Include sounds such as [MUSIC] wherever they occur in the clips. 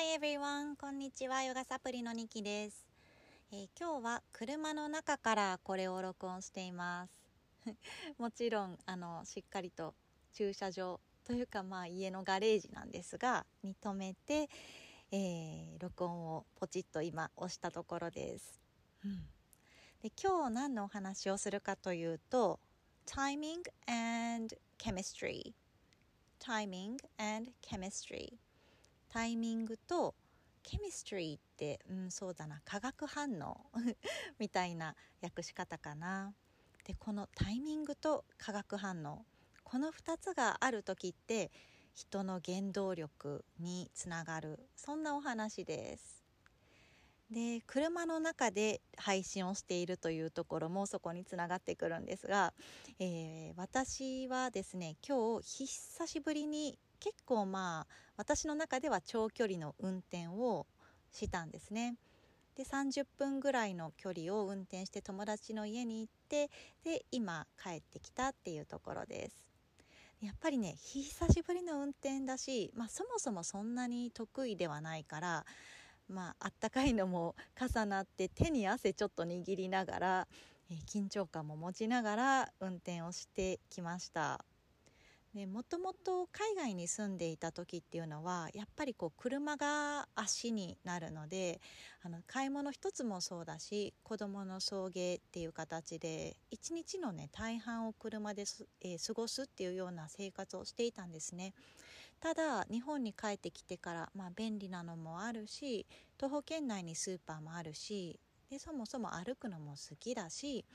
Hi everyone! こんにちは。ヨガサプリのニキです、えー、今日は車の中からこれを録音しています。[LAUGHS] もちろん、あの、しっかりと駐車場というか、まあ家のガレージなんですが、に止めて、えー、録音をポチッと今押したところです。うん、で今日何のお話をするかというと、Timing and Chemistry Timing and Chemistry タイミングとケミストリーって、うん、そうだな化学反応 [LAUGHS] みたいな訳し方かな。でこのタイミングと化学反応この2つがある時って人の原動力につながるそんなお話です。で車の中で配信をしているというところもそこにつながってくるんですが、えー、私はですね今日久しぶりに結構まあ私の中では長距離の運転をしたんですね。で30分ぐらいの距離を運転して友達の家に行ってで今帰ってきたっていうところです。やっぱりね久しぶりの運転だし、まあ、そもそもそんなに得意ではないからまああったかいのも重なって手に汗ちょっと握りながら、え、緊張感も持ちながら運転をしてきました。でもともと海外に住んでいた時っていうのはやっぱりこう車が足になるのであの買い物一つもそうだし子どもの送迎っていう形で一日のね大半を車で、えー、過ごすっていうような生活をしていたんですね。ただ日本に帰ってきてから、まあ、便利なのもあるし徒歩圏内にスーパーもあるしでそもそも歩くのも好きだし、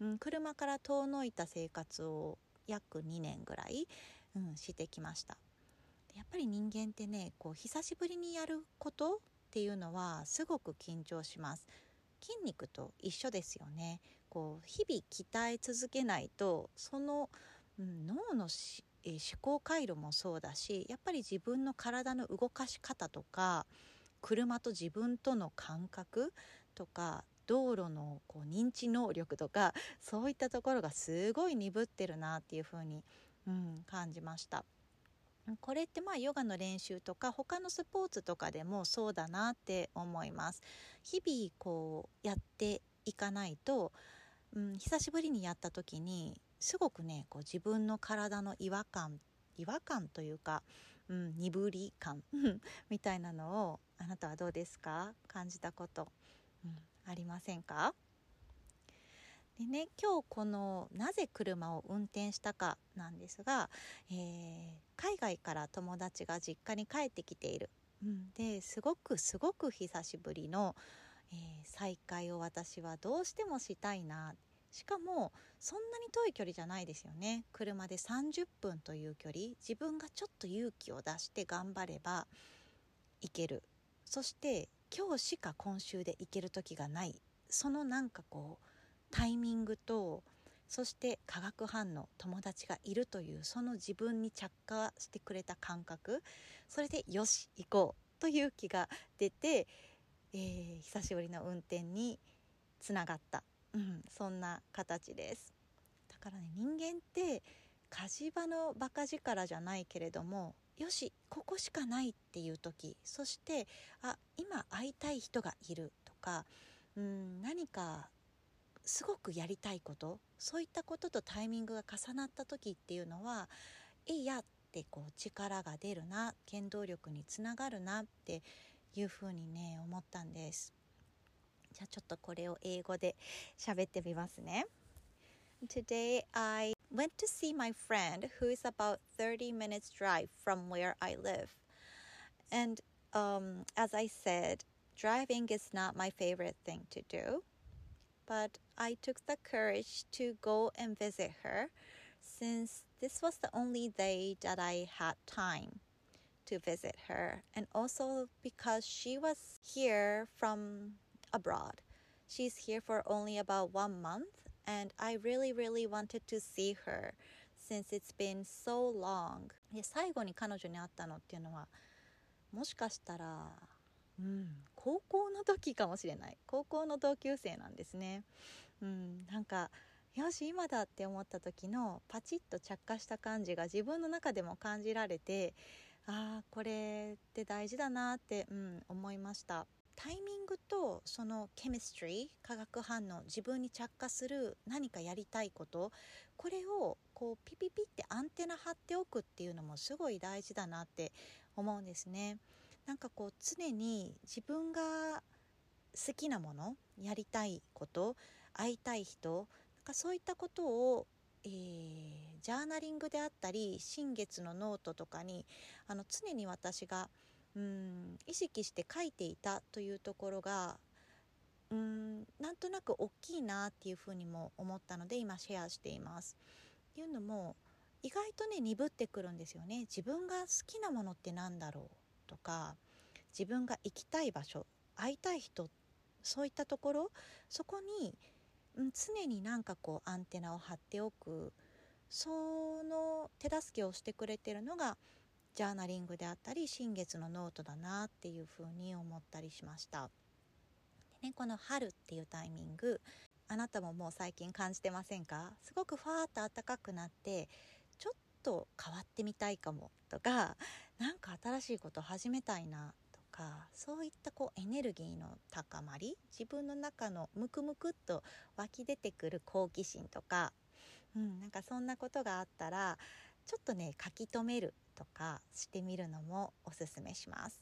うん、車から遠のいた生活を約2年ぐらい、うん、してきました。やっぱり人間ってねこう久しぶりにやることっていうのはすごく緊張します。筋肉と一緒ですよね。こう日々鍛え続けないとその、うん、脳のしえー、思考回路もそうだしやっぱり自分の体の動かし方とか車と自分との感覚とか道路のこう認知能力とかそういったところがすごい鈍ってるなっていうふうに、うん、感じました。これってまあヨガの練習とか他のスポーツとかでもそうだなって思います。日々こうやっていかないと、うん、久しぶりにやった時にすごくねこう自分の体の違和感違和感というか、うん、鈍り感みたいなのをあなたはどうですか？感じたこと、ありませんか？でね今日このなぜ車を運転したかなんですが、えー、海外から友達が実家に帰ってきている、うん、ですごくすごく久しぶりの、えー、再会を私はどうしてもしたいな。しかもそんなに遠い距離じゃないですよね。車で30分という距離。自分がちょっと勇気を出して頑張れば行ける。そして今日しか今週で行ける時がない。そのなんかこうタイミングとそして化学反応友達がいるというその自分に着火してくれた感覚それでよし行こうという気が出て、えー、久しぶりの運転につながった、うん、そんな形です。だからね人間って火事場のバカ力じゃないけれどもよしここしかないっていう時そしてあ今会いたい人がいるとかうん何かすごくやりたいことそういったこととタイミングが重なった時っていうのは「えいや」ってこう力が出るな原動力につながるなっていうふうにね思ったんです。じゃあちょっとこれを英語で喋ってみますね。Today I went to see my friend who is about 30 minutes drive from where I live. And um, as I said, driving is not my favorite thing to do. But I took the courage to go and visit her since this was the only day that I had time to visit her, and also because she was here from abroad. She's here for only about one month, and I really really wanted to see her since it's been so long. で最後に彼女に会ったのっていうのはもしかしたらうん高校の時かもしれない。高校の同級生なんですね。うんなんかよし今だって思った時のパチッと着火した感じが自分の中でも感じられてああこれっって大事だなって、うん、思いました。タイミングとそのケミストリー化学反応自分に着火する何かやりたいことこれをこうピピピってアンテナ張っておくっていうのもすごい大事だなって思うんですね。なんかこう常に自分が好きなものやりたいこと会いたい人なんかそういったことを、えー、ジャーナリングであったり新月のノートとかにあの常に私がうん意識して書いていたというところがうんなんとなく大きいなっていうふうにも思ったので今シェアしています。っていうのも意外とね鈍ってくるんですよね。自分が好きなものって何だろうとか自分が行きたい場所会いたい人そういったところそこに、うん、常になんかこうアンテナを張っておくその手助けをしてくれてるのがジャーナリングであったり新月のノートだなっていうふうに思ったりしました。でね、この春っていうタイミングあなたももう最近感じてませんか？すごくファーっと暖かくなってちょっと変わってみたいかもとか何か新しいこと始めたいなとかそういったこうエネルギーの高まり自分の中のムクムクっと湧き出てくる好奇心とか、うん、なんかそんなことがあったらちょっとね書き留めるとかしてみるのもおすすめします。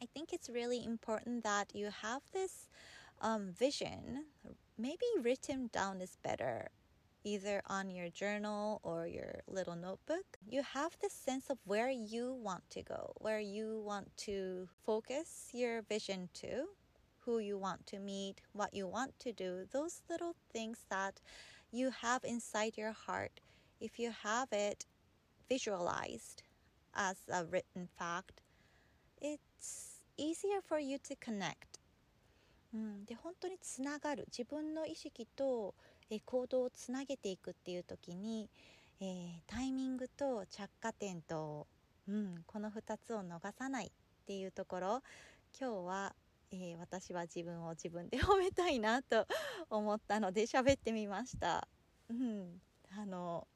I think it's really important that you have this um, vision. Maybe written down is better, either on your journal or your little notebook. You have this sense of where you want to go, where you want to focus your vision to, who you want to meet, what you want to do, those little things that you have inside your heart. If you have it visualized as a written fact, it's easier for you to connect. うん、で本当につながる自分の意識と、え行動をつなげていくっていう時に、えー、タイミングと着火点と、うん、この2つを逃さないっていうところ今日は、えー、私は自分を自分で褒めたいなと思ったので喋ってみました。うん、あの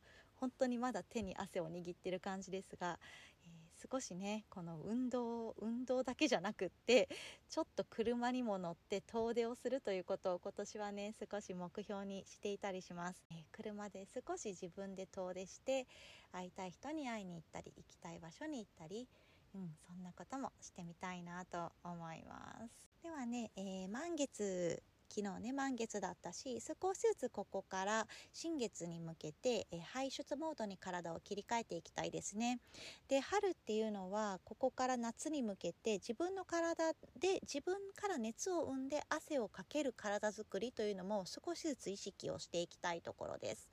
本当にまだ手に汗を握ってる感じですが、えー、少しねこの運動運動だけじゃなくってちょっと車にも乗って遠出をするということを今年はね少し目標にしていたりします、えー、車で少し自分で遠出して会いたい人に会いに行ったり行きたい場所に行ったりうん、そんなこともしてみたいなと思います。ではね、えー、満月昨日ね満月だったし少しずつここから新月に向けて、え排出モードに体を切り替えていきたいですね。で春っていうのはここから夏に向けて自分の体で自分から熱を生んで汗をかける体づくりというのも少しずつ意識をしていきたいところです。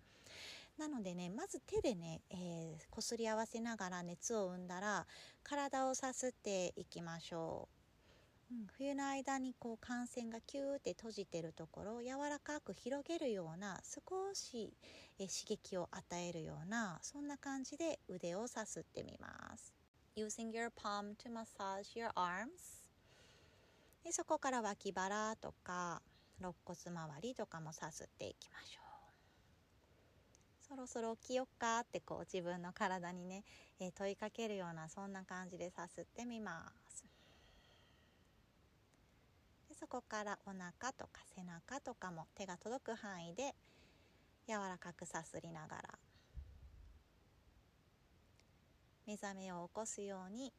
なのでねまず手でね、えー、こすり合わせながら熱を生んだら体をさすっていきましょう。うん、冬の間にこう感染がキューって閉じてるところを柔らかく広げるような少しえ刺激を与えるようなそんな感じで腕をさすってみます。Using your palm to massage your arms でそこから脇腹とか肋骨周りとかもさすっていきましょう。そろそろ起きよっかってこう自分の体にね、え、問いかけるようなそんな感じでさすってみます。そこからお腹とか背中とかも手が届く範囲で柔らかくさすりながら目覚めを起こすように。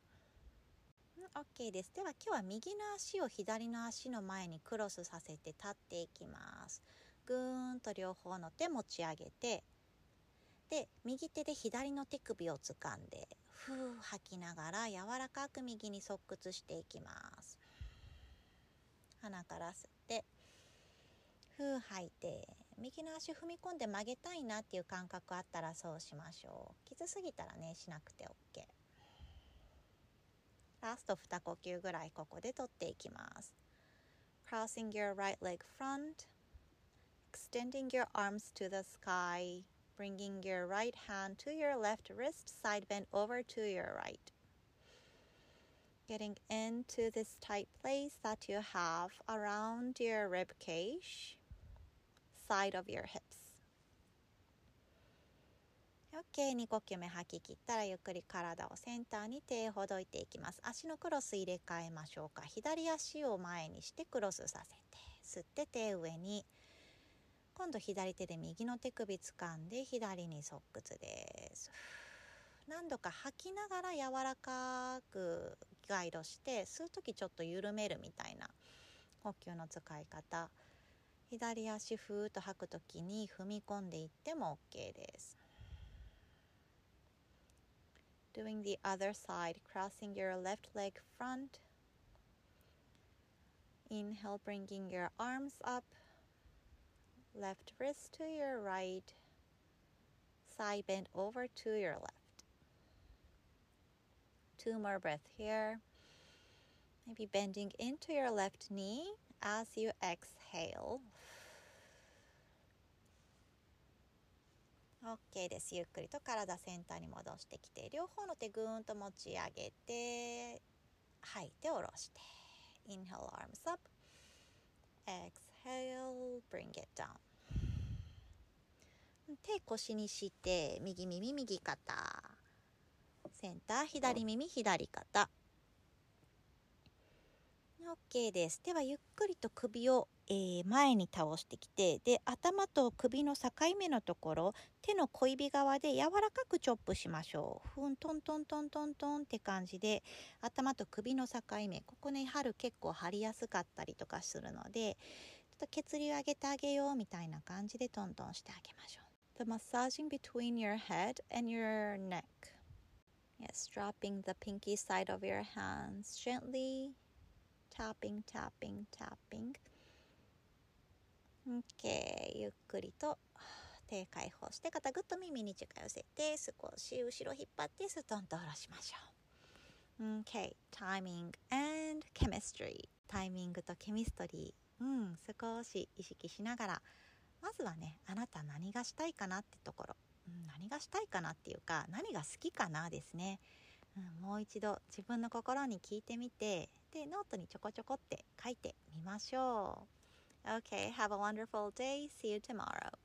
OK です。では今日は右の足を左の足の前にクロスさせて立っていきます。ぐーんと両方の手持ち上げてで右手で左の手首を掴んでふー吐きながら柔らかく右に側屈していきます。鼻から吸ってふう吐いて右の足踏み込んで曲げたいなっていう感覚あったらそうしましょうきつすぎたらねしなくて OK ラスト2呼吸ぐらいここで取っていきます Crossing your right leg front extending your arms to the sky bringing your right hand to your left wrist side bend over to your right getting into this tight place that you have around your rib cage, side of your hips. OK 2呼吸目吐き切ったらゆっくり体をセンターに手ほどいていきます。足のクロス入れ替えましょうか。左足を前にしてクロスさせて吸って手上に。今度左手で右の手首掴んで左に側屈です。何度か吐きながら柔らかくガイドして吸う時ちょっと緩めるみたいな呼吸の使い方左足ふーっと吐く時に踏み込んでいっても OK です Doing the other side, crossing your left leg front. Inhale, bringing your arms up. Left wrist to your right. Side bend over to your left. Two more breaths here. Maybe bending into your left knee as you exhale. OK です。ゆっくりと体センターに戻してきて、両方の手ぐーんと持ち上げて、吐いて下ろして。Inhale, arms up. Exhale, bring it down. 手腰にして、右耳、右肩。センター、左耳、左肩。OK です。ではゆっくりと首を、えー、前に倒してきてで頭と首の境目のところ手の小指側で柔らかくチョップしましょう。ふんトントントントントンって感じで頭と首の境目ここね春結構張りやすかったりとかするのでちょっと血流上げてあげようみたいな感じでトントンしてあげましょう。The massaging between your head and your neck. Yes, dropping the pinky side of your hands gently tapping, tapping, tapping. OK。ゆっくりと手解放して肩ぐっと耳に近寄せて少し後ろ引っ張ってストンと下ろしましょう。OK。Timing and chemistry。タイミングとケミストリー。うん、少し意識しながらまずはねあなた何がしたいかなってところ、うん、何がしたいかなっていうか何が好きかなですね。うん、もう一度自分の心に聞いてみてでノートにちょこちょこって書いてみましょう OK have a wonderful day. See you tomorrow.